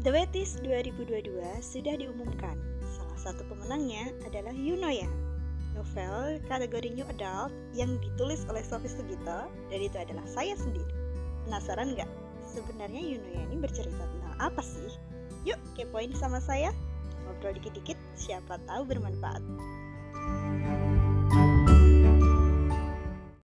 The Wetis 2022 sudah diumumkan. Salah satu pemenangnya adalah Yunoya, novel kategori New Adult yang ditulis oleh Sophie Sugito dan itu adalah saya sendiri. Penasaran nggak? Sebenarnya Yunoya ini bercerita tentang apa sih? Yuk kepoin sama saya, ngobrol dikit-dikit, siapa tahu bermanfaat.